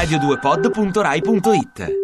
radio2pod.rai.it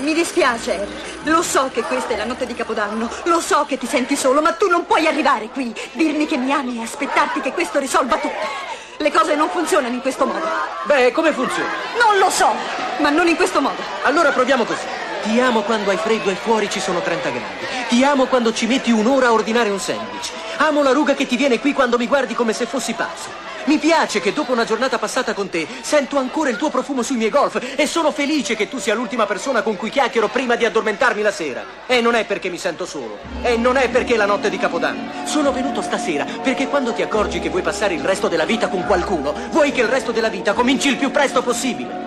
Mi dispiace. Lo so che questa è la notte di Capodanno, lo so che ti senti solo, ma tu non puoi arrivare qui, dirmi che mi ami e aspettarti che questo risolva tutto. Le cose non funzionano in questo modo. Beh, come funziona? Non lo so, ma non in questo modo. Allora proviamo così. Ti amo quando hai freddo e fuori ci sono 30 gradi. Ti amo quando ci metti un'ora a ordinare un sandwich. Amo la ruga che ti viene qui quando mi guardi come se fossi pazzo. Mi piace che dopo una giornata passata con te sento ancora il tuo profumo sui miei golf e sono felice che tu sia l'ultima persona con cui chiacchiero prima di addormentarmi la sera. E non è perché mi sento solo. E non è perché è la notte di Capodanno. Sono venuto stasera perché quando ti accorgi che vuoi passare il resto della vita con qualcuno, vuoi che il resto della vita cominci il più presto possibile.